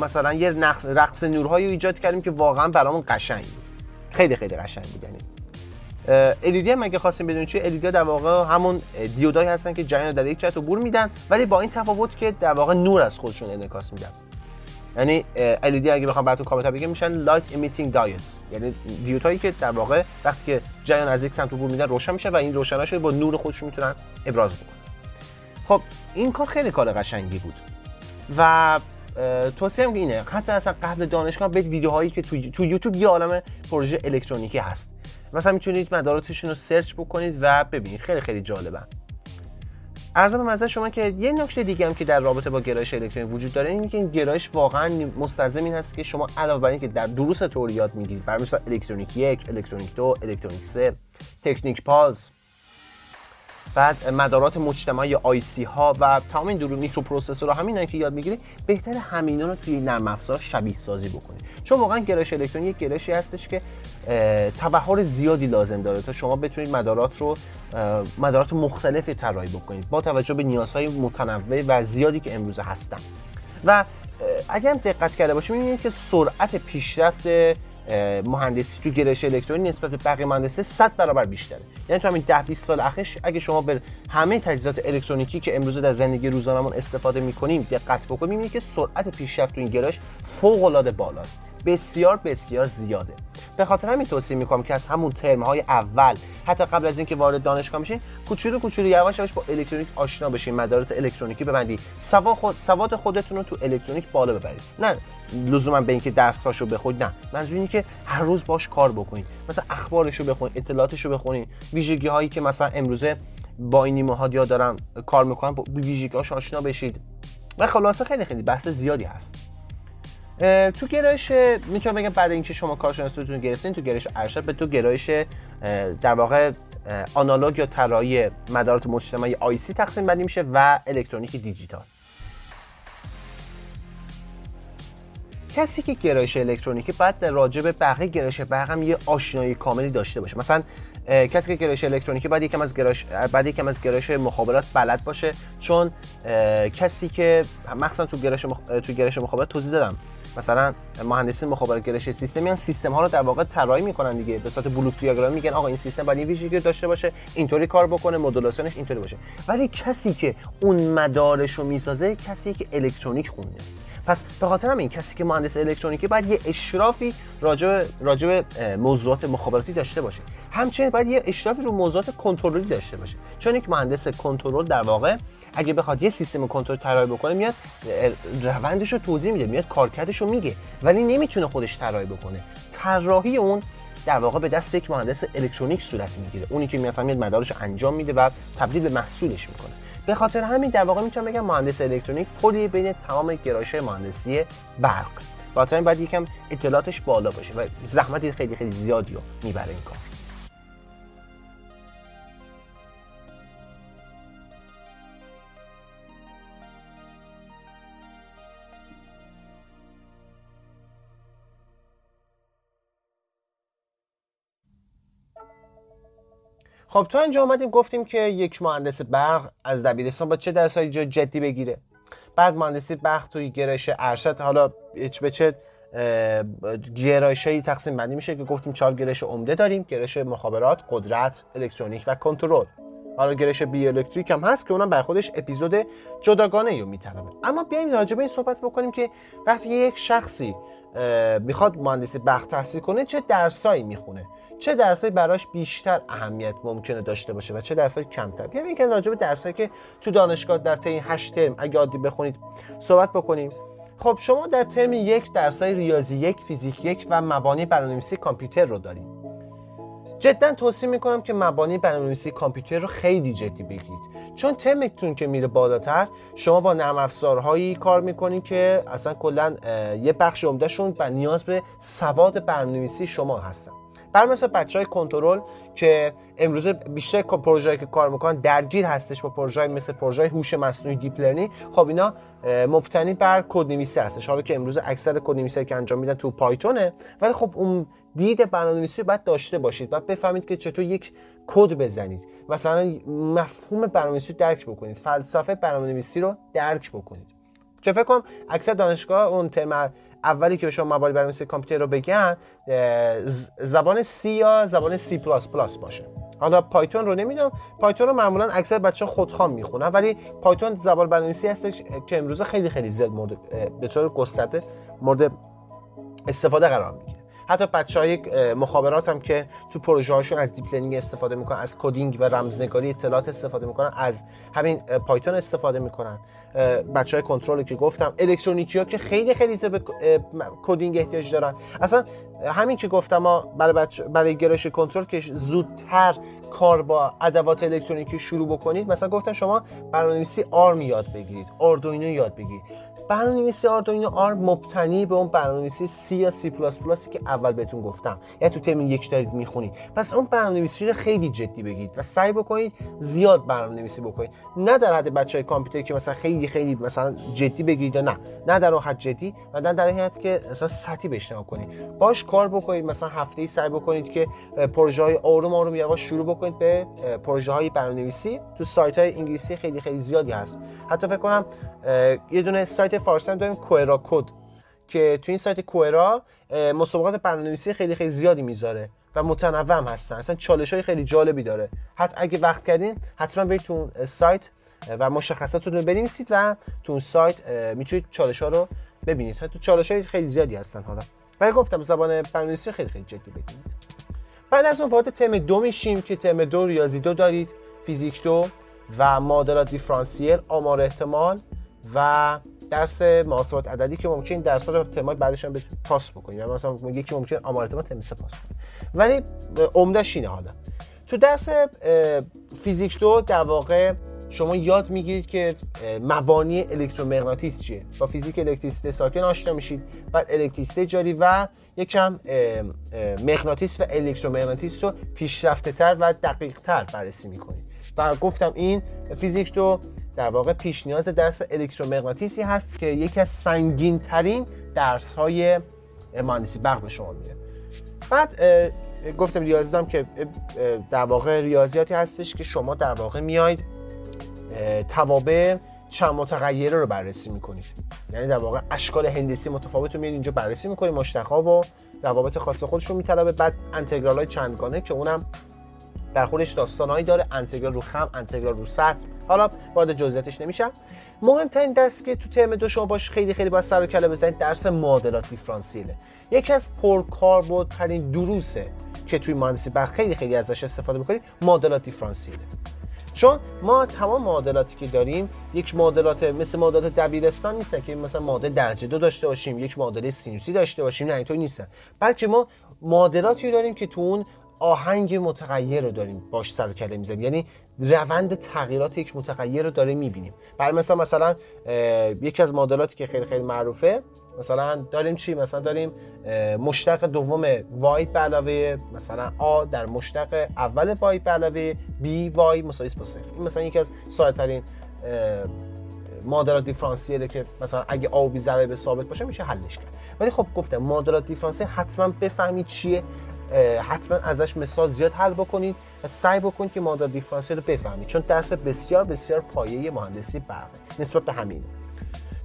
A: مثلا یه رقص نورهایی ایجاد کردیم که واقعا برامون قشنگ بود. خیلی خیلی قشنگ بود هم اگه خواستیم بدونید چیه LED در واقع همون دیودایی هستن که جریان در یک جهت عبور میدن ولی با این تفاوت که در واقع نور از خودشون انعکاس میدن. یعنی LED اگه بخوام براتون کامل بگم میشن light emitting diodes یعنی دیودهایی که در واقع وقتی که جریان از یک سمت عبور میدن روشن میشه و این روشناشو با نور خودشون می‌تونن ابراز بکنن. خب این کار خیلی کار قشنگی بود. و توصیه که اینه حتی اصلا قبل دانشگاه به ویدیوهایی که تو, تو یوتیوب یه عالم پروژه الکترونیکی هست. مثلا می‌تونید مداراتشون رو search بکنید و ببینید. خیلی خیلی جالبن عرضم به شما که یه نکته دیگه هم که در رابطه با گرایش الکترونیک وجود داره اینه که این گرایش واقعا مستلزم این هست که شما علاوه بر اینکه در دروس تئوری یاد می‌گیرید برای مثال الکترونیک یک الکترونیک دو الکترونیک سه تکنیک پالس بعد مدارات مجتمعی IC ها و تمام این درو microprocessor همین که یاد می‌گیری بهتر همینا رو توی نرم افزار شبیه سازی بکنید. چون واقعا گرایش الکترونیک گرایشی هستش که تبهر زیادی لازم داره تا شما بتونید مدارات رو مدارات مختلفی طراحی بکنید با توجه به نیازهای متنوع و زیادی که امروزه هستن. و اگر هم دقت کرده باشیم می‌بینید که سرعت پیشرفت مهندسی تو گرایش الکترونیک نسبت به بقیه مهندسی 100 برابر بیشتره. یعنی تو همین 10 20 سال اخیر اگه شما به همه تجهیزات الکترونیکی که امروز در زندگی روزانمون استفاده می‌کنیم دقت بکنیم می‌بینید که سرعت پیشرفت تو این گرایش فوق‌العاده بالاست. بسیار بسیار زیاده. به خاطر همین توصیه می‌کنم که از همون ترم های اول حتی قبل از اینکه وارد دانشگاه میشین کوچولو کوچولو یواش یواش با الکترونیک آشنا بشین مدارات الکترونیکی ببندید سواد خود سواد خودتون رو تو الکترونیک بالا ببرید. نه لزوما به اینکه درس هاشو بخونید نه. منظور اینه که هر روز باش کار بکنید مثلا اخبارشو بخونید اطلاعاتشو بخونید ویژگی هایی که مثلا امروزه با این نیمه دارم کار می‌کنن با ویژگی آشنا بشید. و خلاصه خیلی خیلی بحث زیادی هست. تو گرایش می‌تونم بگم بعد اینکه شما کارشناسیتون گرفتین تو گرایش ارشد به تو گرایش در واقع آنالوگ یا طراحی مدارات مجتمعی آی سی تقسیم بندی میشه و الکترونیک دیجیتال. کسی که گرایش الکترونیکی بعد راجع به بقیه گرایش برق یه آشنایی کاملی داشته باشه. مثلا کسی که گرایش الکترونیکی بعد یکم از گرایش بعد یکم از گرایش مخابرات بلد باشه. چون کسی که مخصوصا تو گرایش مخ... تو گرایش مخابرات توضیح دادم. مثلا مهندسین مخابرات گرایش سیستم میان سیستم ها رو در واقع طراحی می‌کنن دیگه. به صورت بلوک دیاگرام میگن آقا این سیستم باید این ویژگی داشته باشه اینطوری کار بکنه مدولاسیونش اینطوری باشه. ولی کسی که اون مدارش رو می‌سازه کسی که الکترونیک خونده. پس به خاطر این کسی که مهندس الکترونیکی باید یه اشرافی راجع راجع موضوعات مخابراتی داشته باشه. همچنین باید یه اشرافی رو موضوعات کنترلی داشته باشه. چون یک مهندس کنترل در واقع اگه بخواد یه سیستم کنترل طراحی بکنه میاد روندش رو توضیح میده میاد کارکردش رو میگه ولی نمی‌تونه خودش طراحی بکنه. طراحی اون در واقع به دست یک مهندس الکترونیک صورت می‌گیره. اونی که مثلا میاد مدارش انجام میده و تبدیل به محصولش می‌کنه. به خاطر همین در واقع می‌تونم بگم مهندس الکترونیک پلی بین تمام گرایش مهندسی برق. با باید یکم اطلاعاتش بالا باشه و زحمتی خیلی خیلی زیادی رو می‌بره این کار. خب تو اینجا اومدیم گفتیم که یک مهندس برق از دبیرستان با چه درسایی جا جدی بگیره. بعد مهندسی برق توی گرایش ارشد حالا به چه گرایشی تقسیم بندی میشه که گفتیم چهار گرایش عمده داریم گرایش مخابرات قدرت الکترونیک و کنترل. حالا گرایش بی الکتریک هم هست که اونم بر خودش اپیزود جداگانه رو میطلبه. اما بیایم راجع به این صحبت بکنیم که وقتی یک شخصی می‌خواد مهندسی برق تحصیل کنه چه درسایی می‌خونه؟ چه درسایی براش بیشتر اهمیت ممکنه داشته باشه و چه درسایی کمتر؟ بیایم یعنی این راجع به درسایی که تو دانشگاه در طی 8 ترم اگه عادی بخونید صحبت بکنیم. خب شما در ترم یک درسای ریاضی یک فیزیک یک و مبانی برنامه‌نویسی کامپیوتر رو دارید. جدا توصیه می‌کنم که مبانی برنامه‌نویسی کامپیوتر رو خیلی جدی بگیرید. چون ترمتون که میره بالاتر شما با نرم افزارهایی کار می‌کنید که اصلا کلا یه بخش عمدهشون و نیاز به سواد برنامه‌نویسی شما هستن. بر مثل بچه های کنترل که امروزه بیشتر پروژه‌ای که کار می‌کنن درگیر هستش با پروژه مثل پروژه هوش مصنوعی deep learning. خب اینا مبتنی بر کدنویسی هستش. حالا که امروز اکثر کدنویسی که انجام میدن تو پایتونه ولی خب اون دید برنامه‌نویسی باید داشته باشید و بفهمید که چطور یک کد بزنید. مثلا مفهوم برنامه‌نویسی درک بکنید. فلسفه برنامه‌نویسی رو درک بکنید. که فکر کنم اکثر دانشگاه اون ترم اولی که به شما مبانی برنامه‌نویسی کامپیوتر رو بگن زبان C یا زبان C++ باشه. حالا پایتون رو نمی‌دونم. پایتون رو معمولا اکثر بچه ها خودخوان می‌خونن ولی پایتون زبان برنامه‌نویسی هستش که امروز خیلی خیلی زیاد مورد به طور گسترده مورد استفاده قرار می‌گیره. حتی بچه های مخابرات هم که تو پروژه هاشون از deep learning استفاده می‌کنن از coding و رمزنگاری اطلاعات استفاده می‌کنن از همین پایتون استفاده می‌کنن. بچه های کنترل که گفتم الکترونیکی ها که خیلی خیلی به coding احتیاج دارن. اصلا همین که گفتم ما برای, برای گرایش کنترل که زودتر کار با ادوات الکترونیکی شروع بکنید مثلا گفتم شما برنامه‌نویسی ARM یاد بگیرید آردوینو یاد بگیرید. برنامه‌نویسی آردوینو ARM مبتنی به اون برنامه‌نویسی سی یا سی پلاس پلاسی که اول بهتون گفتم. یعنی تو ترم یک دارید می‌خونید. پس اون برنامه‌نویسی رو خیلی جدی بگیرید و سعی بکنید زیاد برنامه‌نویسی بکنید. نه در حد بچهای کامپیوتر که مثلا خیلی خیلی مثلا جدی بگیرید یا نه. نه در حد جدی و نه در حد که مثلا سطحی بشنو کنید. باش کار بکنید مثلا هفته‌ای سعی بکنید که پروژه های آروم آروم یواش شروع بکنید به پروژه های برنامه‌نویسی. تو سایت های انگلیسی خیلی خیلی زیادی هست. حتی فکر کنم یه دونه سایت فارسی هم داریم کوئرا کد که تو این سایت کوئرا مسابقات برنامه‌نویسی خیلی خیلی زیادی می‌ذاره و متنوع هستن. اصلا چالش های خیلی جالبی داره. حتی اگه وقت کردین حتما برید تو سایت و مشخصاتتون رو بنویسید و تو اون سایت می‌تونید چالش ها رو ببینید. تو چالش های خیلی زیادی هستن حالا. و گفتم زبان برنامه‌نویسی خیلی خیلی جدی بگیرید بعد از اون وارد تم دو میشیم که تم دو ریاضی دو دارید فیزیک دو و معادلات دیفرانسیل آمار احتمال و درس محاسبات عددی که ممکن درس رو تمای بعدش هم پاس بکنید یعنی مثلا یکی ممکن آمار احتمال تم پاس کنید ولی عمدهش اینه حالا. تو درس فیزیک دو در واقع شما یاد می‌گیرید که مبانی الکترومغناطیس چیه. با فیزیک الکتریسیته ساکن آشنا میشید. بعد الکتریسیته جاری و یکم مغناطیس و الکترومغناطیس رو پیشرفته تر و دقیق تر بررسی می‌کنید. و گفتم این فیزیک دو در واقع پیش نیاز درس الکترومغناطیسی هست که یکی از سنگین ترین درس های مهندسی برق به شما میده. بعد گفتم ریاضی که در واقع ریاضیاتی هستش که شما در واقع میاید توابع چند متغیره رو بررسی می‌کنید. یعنی در واقع اشکال هندسی متفاوت رو میاد اینجا بررسی می‌کنید مشتقها و روابط خاص خودش رو میطلبه. بعد انتگرال های چندگانه که اونم در خودش داستانهایی داره انتگرال رو خم انتگرال رو سطح. حالا وارد جزئیاتش نمیشم. مهمترین درسی که تو ترم دو شما باش خیلی خیلی باید سر و کله بزنید درس معادلات دیفرانسیله یکی از پرکاربردترین دروسه که توی مهندسی بر خیلی خیلی ازش استفاده می‌کنید معادلات دیفرانسیله چون ما تمام معادلاتی که داریم یک معادلات مثل معادلات دبیرستان نیستن که مثلا معادل درجه دو داشته باشیم یک معادله سینوسی داشته باشیم نه اینطور نیستن. بلکه ما معادلاتی داریم که تو اون آهنگ متغیر رو داریم باش سر کله می‌زنیم. یعنی روند تغییرات یک متغیر رو داره می‌بینیم. برای مثلا مثلا یکی از معادلاتی که خیلی خیلی معروفه مثلا داریم چی؟ مثلا داریم مشتق دوم وای به علاوه مثلا آ در مشتق اول وای به علاوه بی وای مساوی با صفر این مثلا یکی از ساده ترین معادلات دیفرانسیله که مثلا اگه آ و بی ضرب ثابت باشه میشه حلش کرد. ولی خب گفتم معادلات دیفرانسیل حتما بفهمید چیه. حتما ازش مثال زیاد حل بکنید و سعی بکنید که معادلات دیفرانسیل رو بفهمید چون درس بسیار بسیار پایه مهندسی برقه نسبت به همین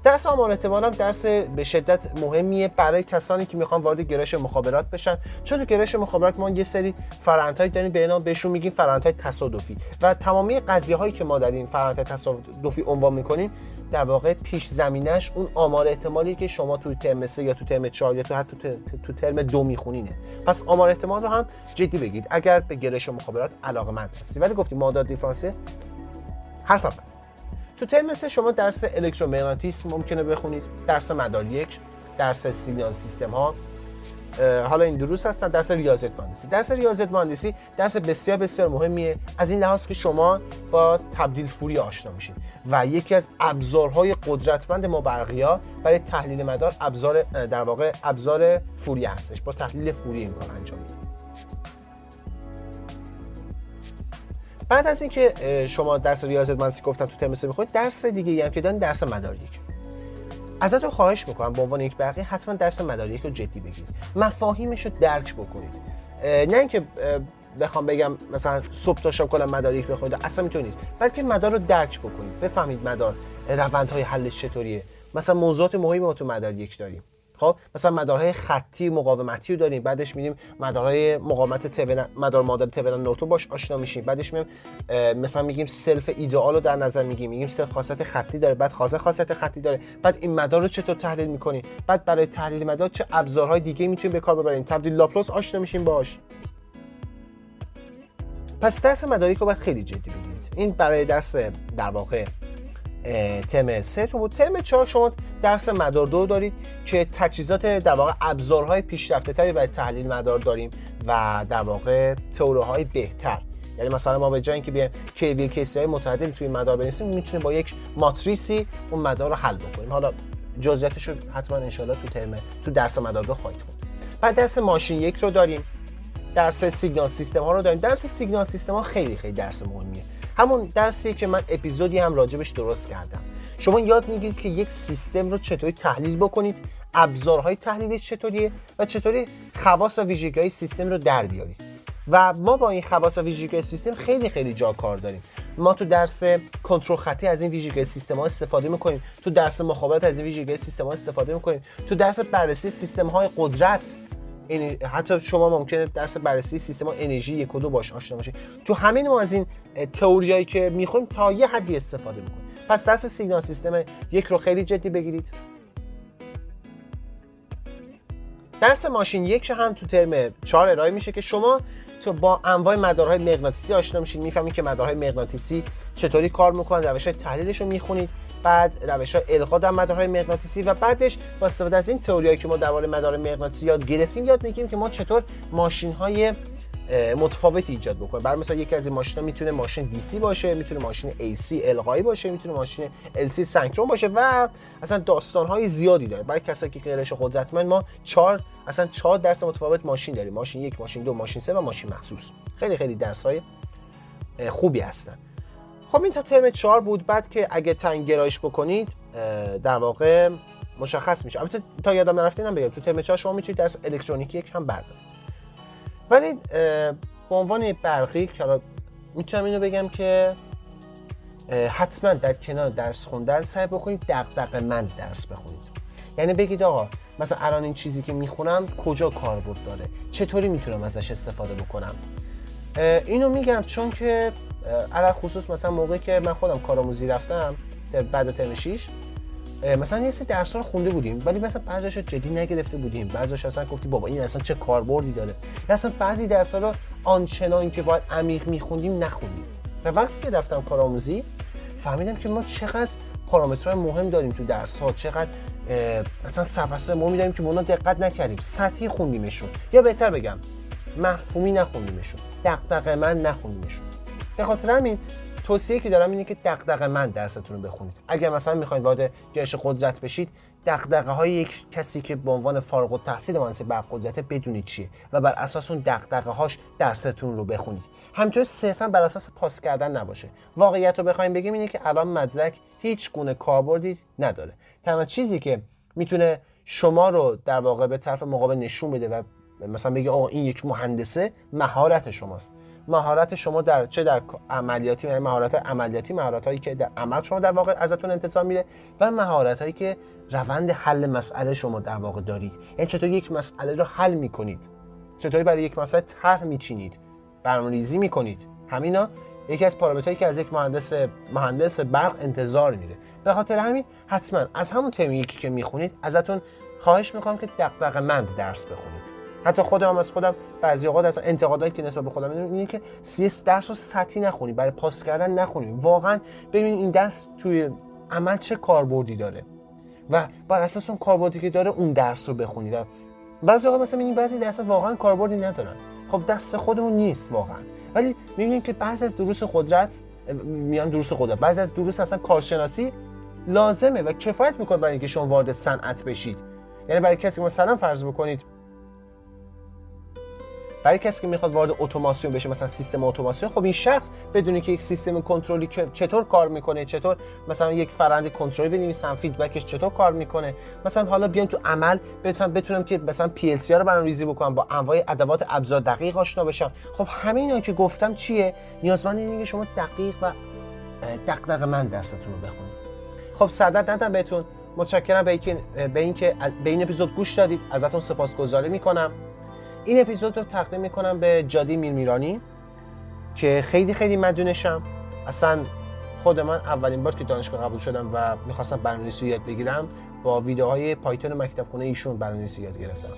A: درس آمار احتمال هم درس به شدت مهمیه برای کسانی که می‌خوان وارد گرایش مخابرات بشن. چون تو گرایش مخابرات ما یه سری فرآیندهای داریم به نام بهشون میگیم فرآیندهای تصادفی. و تمامی قضیه هایی که ما در این فرآیندهای تصادفی عنوان می‌کنیم در واقع پیش زمینش اون آمار احتمالی که شما تو ترم 3 یا تو ترم 4 یا تو حتی تو ترم دو میخونینه. پس آمار احتمال رو هم جدی بگید. اگر به گرایش مخابرات علاقه مند هستی. ولی گفتیم معادلات دیفرانسیل حرف تو ترم سه شما درس الکترومغناطیسم ممکنه بخونید. درس مدار یک درس سیگنال سیستم ها. حالا این دروس هستن. درس ریاضیات مهندسی. درس ریاضیات مهندسی درس بسیار بسیار مهمیه. از این لحاظ که شما با تبدیل فوری آشنا میشید. و یکی از ابزارهای قدرتمند ما برقیا برای تحلیل مدار ابزار در واقع ابزار فوری هستش. با تحلیل فوری این کار انجام می‌دید بعد از اینکه شما درس ریاضیات مهندسی گفتم تو ترم می‌خونید درس دیگه هم که دارین درس مداریک ازتون خواهش می‌کنم به عنوان یک بقیه حتما درس مداریک رو جدی بگیرید. مفاهیمش رو درک بکنید. نه اینکه بخوام بگم مثلا صبح تا شب کلا مداریک بخونید اصلا می‌تونید نیست. بلکه مدار رو درک بکنید. بفهمید مدار روندهای حلش چطوریه. مثلا موضوعات مهمی ما تو مدار یک داریم. خب؟ مثلا مدارهای خطی مقاومتی رو داریم. بعدش میدیم مدارهای مقاومت تبن مدار مدل تبن نورتو باش آشنا میشیم. بعدش میگیم مثلا میگیم سلف ایدئال رو در نظر میگیم میگیم سلف خاصیت خطی داره بعد خاصه خاصیت خطی داره. بعد این مدار رو چطور تحلیل می‌کنیم؟ بعد برای تحلیل مدار چه ابزارهای دیگه می‌تونیم به کار ببریم؟ تبدیل لاپلاس آشنا میشیم باش. پس درس مدار یک رو باید خیلی جدی بگیرید. این برای درس در واقع ترم 3 بود. ترم 4 شما درس مدار دو دارید که تجهیزات در واقع ابزارهای پیشرفته تری برای تحلیل مدار داریم و در واقع تئوری های بهتر. یعنی مثلا ما به جای اینکه بیایم کیوی کیسی های متعددی توی مدار بنویسیم می‌تونیم با یک ماتریسی اون مدار رو حل بکنیم. حالا جزئیاتش رو حتما انشالله تو ترم تو درس مدار دو خواهید خوند بعد درس ماشین یک رو داریم. درس سیگنال سیستم ها رو داریم. درس سیگنال سیستم ها خیلی خیلی درس مهمیه. همون درسیه که من اپیزودی هم راجبش درست کردم. شما یاد می‌گیرید که یک سیستم رو چطوری تحلیل بکنید ابزارهای تحلیلی چطوریه و چطوری خواص و ویژگی سیستم رو در بیارید. و ما با این خواص و ویژگی سیستم خیلی خیلی جا کار داریم. ما تو درس کنترل خطی از این ویژگی سیستم ها استفاده می‌کنیم. تو درس مخابرات از این ویژگی سیستم ها استفاده می‌کنیم. تو درس بررسی سیستم های قدرت حتی شما ممکنه درس بررسی سیستم انرژی یک و دو باش آشنا باشید تو همین ما از این تئوریایی که می‌خوایم تا یه حدی استفاده می‌کنیم پس درس سیگنال سیستم یک رو خیلی جدی بگیرید. درس ماشین یک هم تو ترم 4 ارائه میشه که شما تو با انواع مدارهای مغناطیسی آشنا میشید می‌فهمید که مدارهای مغناطیسی چطوری کار می‌کنن روش های تحلیلش رو می‌خونید بعد روش های القا در مدارهای مغناطیسی و بعدش با استفاده از این تئوریایی که ما درباره مدار مغناطیسی یاد گرفتیم یاد می‌گیریم که ما چطور ماشین های متفاوتی ایجاد بکنه. برای مثلا یکی از این ماشینا می‌تونه ماشین دی باشه می‌تونه ماشین AC القایی باشه می‌تونه ماشین LC سنکرون باشه و اصلا داستان های زیادی داره. برای کسایی که قرش قدرتمند ما چهار اصلا چهار درس متفاوت ماشین داریم. ماشین یک ماشین دو ماشین سه و ماشین مخصوص. خیلی خیلی درس های خوبی هستن. خب این تا ترم چهار بود. بعد که اگه تنگ گرایش بکنید در واقع مشخص میشه. البته تا یادم نرفتینم بگم. تو ترم 4 شما می‌تونید درس الکترونیکی یک هم بردارید. ولی به عنوان برقی که می‌تونم اینو بگم که حتما در کنار درس خوندن سعی بکنید دقدق من درس بخونید. یعنی بگید آقا مثلا الان این چیزی که می‌خونم کجا کاربرد داره؟ چطوری می‌تونم ازش استفاده بکنم؟ اینو میگم چون که علا خصوص مثلا موقعی که من خودم کارآموزی رفتم بعد ترم 6 مثلا یه سری درس رو خونده بودیم ولی مثلا بعضیش جدی نگرفته بودیم. بعضیش اصلا گفتی بابا این اصلا چه کاربردی داره. یا اصلا بعضی درس رو آنچنان که باید عمیق میخوندیم نخوندیم. و وقتی که رفتم کارآموزی فهمیدم که ما چقدر پارامترهای مهم داریم تو درس ها چقدر مثلا صفحات مهمی داریم که ما دقت نکردیم. سطحی خوندیمشون. یا بهتر بگم مفهومی نخوندیمشون. دغدغه من نخوندیمشون. به خاطر همین توصیه که دارم اینه که دغدغه من درستون رو بخونید. اگر مثلا می‌خواید وارد جهش قدرت بشید دغدغه های یک کسی که به عنوان فارغ التحصیل مهندسی برق قدرت بدونید چیه و بر اساس اون دغدغه هاش درستون رو بخونید. همینطور صرفا بر اساس پاس کردن نباشه. واقعیت رو بخوایم بگیم اینه که الان مدرک هیچ گونه کاربردی نداره. تنها چیزی که می‌تونه شما رو در واقع به طرف مقابل نشون بده و مثلا بگه آقا این یک مهندسه مهارت شماست. مهارت شما در چه در عملیاتی یعنی مهارت عملیاتی مهارت هایی که در عمل شما در واقع ازتون انتظار میره و مهارت هایی که روند حل مسئله شما در واقع دارید. یعنی چطور یک مسئله رو حل می‌کنید؟ چطوری برای یک مسئله طرح میچینید؟ برنامه‌ریزی می‌کنید؟ همینا یکی از پارامترهایی که از یک مهندس مهندس برق انتظار میره. به خاطر همین حتما از همون ترم یکی که می‌خونید ازتون خواهش می‌کنم که دغدغه مند درس بخونید. حتی خودم هم از خودم بعضی اوقات از انتقادایی که نسبت به خودم می‌دونم اینه که سی درس رو سطحی نخونی برای پاس کردن نخونی. واقعا ببینید این درس توی عمل چه کاربردی داره و بر اساس اون کاربردی که داره اون درس رو بخونید و بعضی اوقات مثلا این بعضی درس واقعا کاربردی ندارن. خب دست خودمون نیست واقعا. ولی می‌بینیم که بعضی از دروس قدرت میان دروس قدرت بعضی از دروس اصلا کارشناسی لازمه و کفایت می‌کنه برای اینکه شما وارد صنعت بشید. یعنی برای کسی مثلا فرض بکنید برای کسی که می‌خواد وارد اتوماسیون بشه مثلا سیستم اتوماسیون خب این شخص بدونی که یک سیستم کنترلی چطور کار می‌کنه چطور مثلا یک فرآیند کنترلی بنویسم فیدبکش چطور کار می‌کنه. مثلا حالا بیام تو عمل بتونم بتونم که مثلا پی ال سی رو برنامه‌ریزی بکنم با انواع ادوات ابزار دقیق آشنا بشم. خب همه اینا که گفتم چیه؟ نیازمند اینه که شما دقیق و دقیق من درستون رو بخونید. خب سعادت ندم بهتون. متشکرم به اینکه به اینکه به این اپیزود گوش دادید. ازتون سپاسگزاری می‌کنم. این اپیزود رو تقدیم می‌کنم به جادی میرمیرانی که خیلی خیلی مدونشم اصلا خود من اولین بار که دانشگاه قبول شدم و می‌خواستم برنامه‌نویسی یاد بگیرم. با ویدیوهای پایتون مکتب خونه ایشون برنامه‌نویسی یاد گرفتم.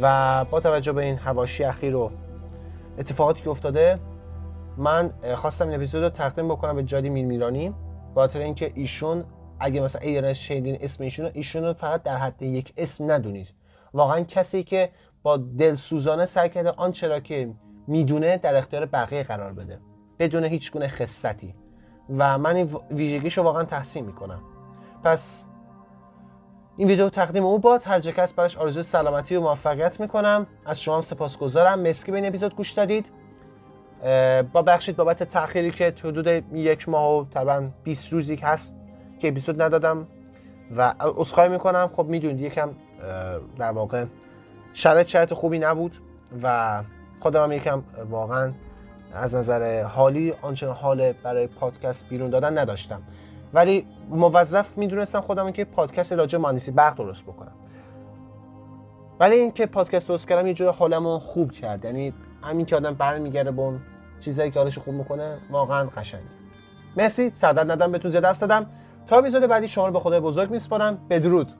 A: و با توجه به این حواشی اخیر و اتفاقاتی که افتاده من خواستم این اپیزود رو تقدیم بکنم به جادی میرمیرانی. خاطر اینکه ایشون اگه مثلا ایرنس شیدین اسم ایشون ایشون رو فقط در حد یک اسم ندونید. واقعا کسی که با دلسوزانه سعی کرده آنچه را که می‌دونه در اختیار بقیه قرار بده. بدون هیچ گونه خصتی. و من این ویژگیش رو واقعا تحسین می‌کنم. پس این ویدیو تقدیم او باد. هر کس براش آرزوی سلامتی و موفقیت می‌کنم. از شما سپاسگزارم. مسکی به این اپیزود گوش دادید. با بخشید بابت تأخیری که تو حدود یک ماه و تقریبا 20 روزی هست که اپیزود ندادم. و عذرخواهی می‌کنم. خب می‌دونید یکم در واقع شرایط شرایط خوبی نبود و خودم هم یکم واقعا از نظر حالی آنچنان حال برای پادکست بیرون دادن نداشتم. ولی موظف می‌دونستم خودم که پادکست راجع مهندسی برق درست بکنم. ولی اینکه پادکست درست کردم یه جور حالمو خوب کرد. یعنی همین که آدم برمیگرده به اون چیزایی که حالش خوب می‌کنه واقعا قشنگه. مرسی. سعادت ندم بهتون زیاد حرف زدم. تا اپیزود بعدی شما رو به خدای بزرگ میسپارم. بدرود.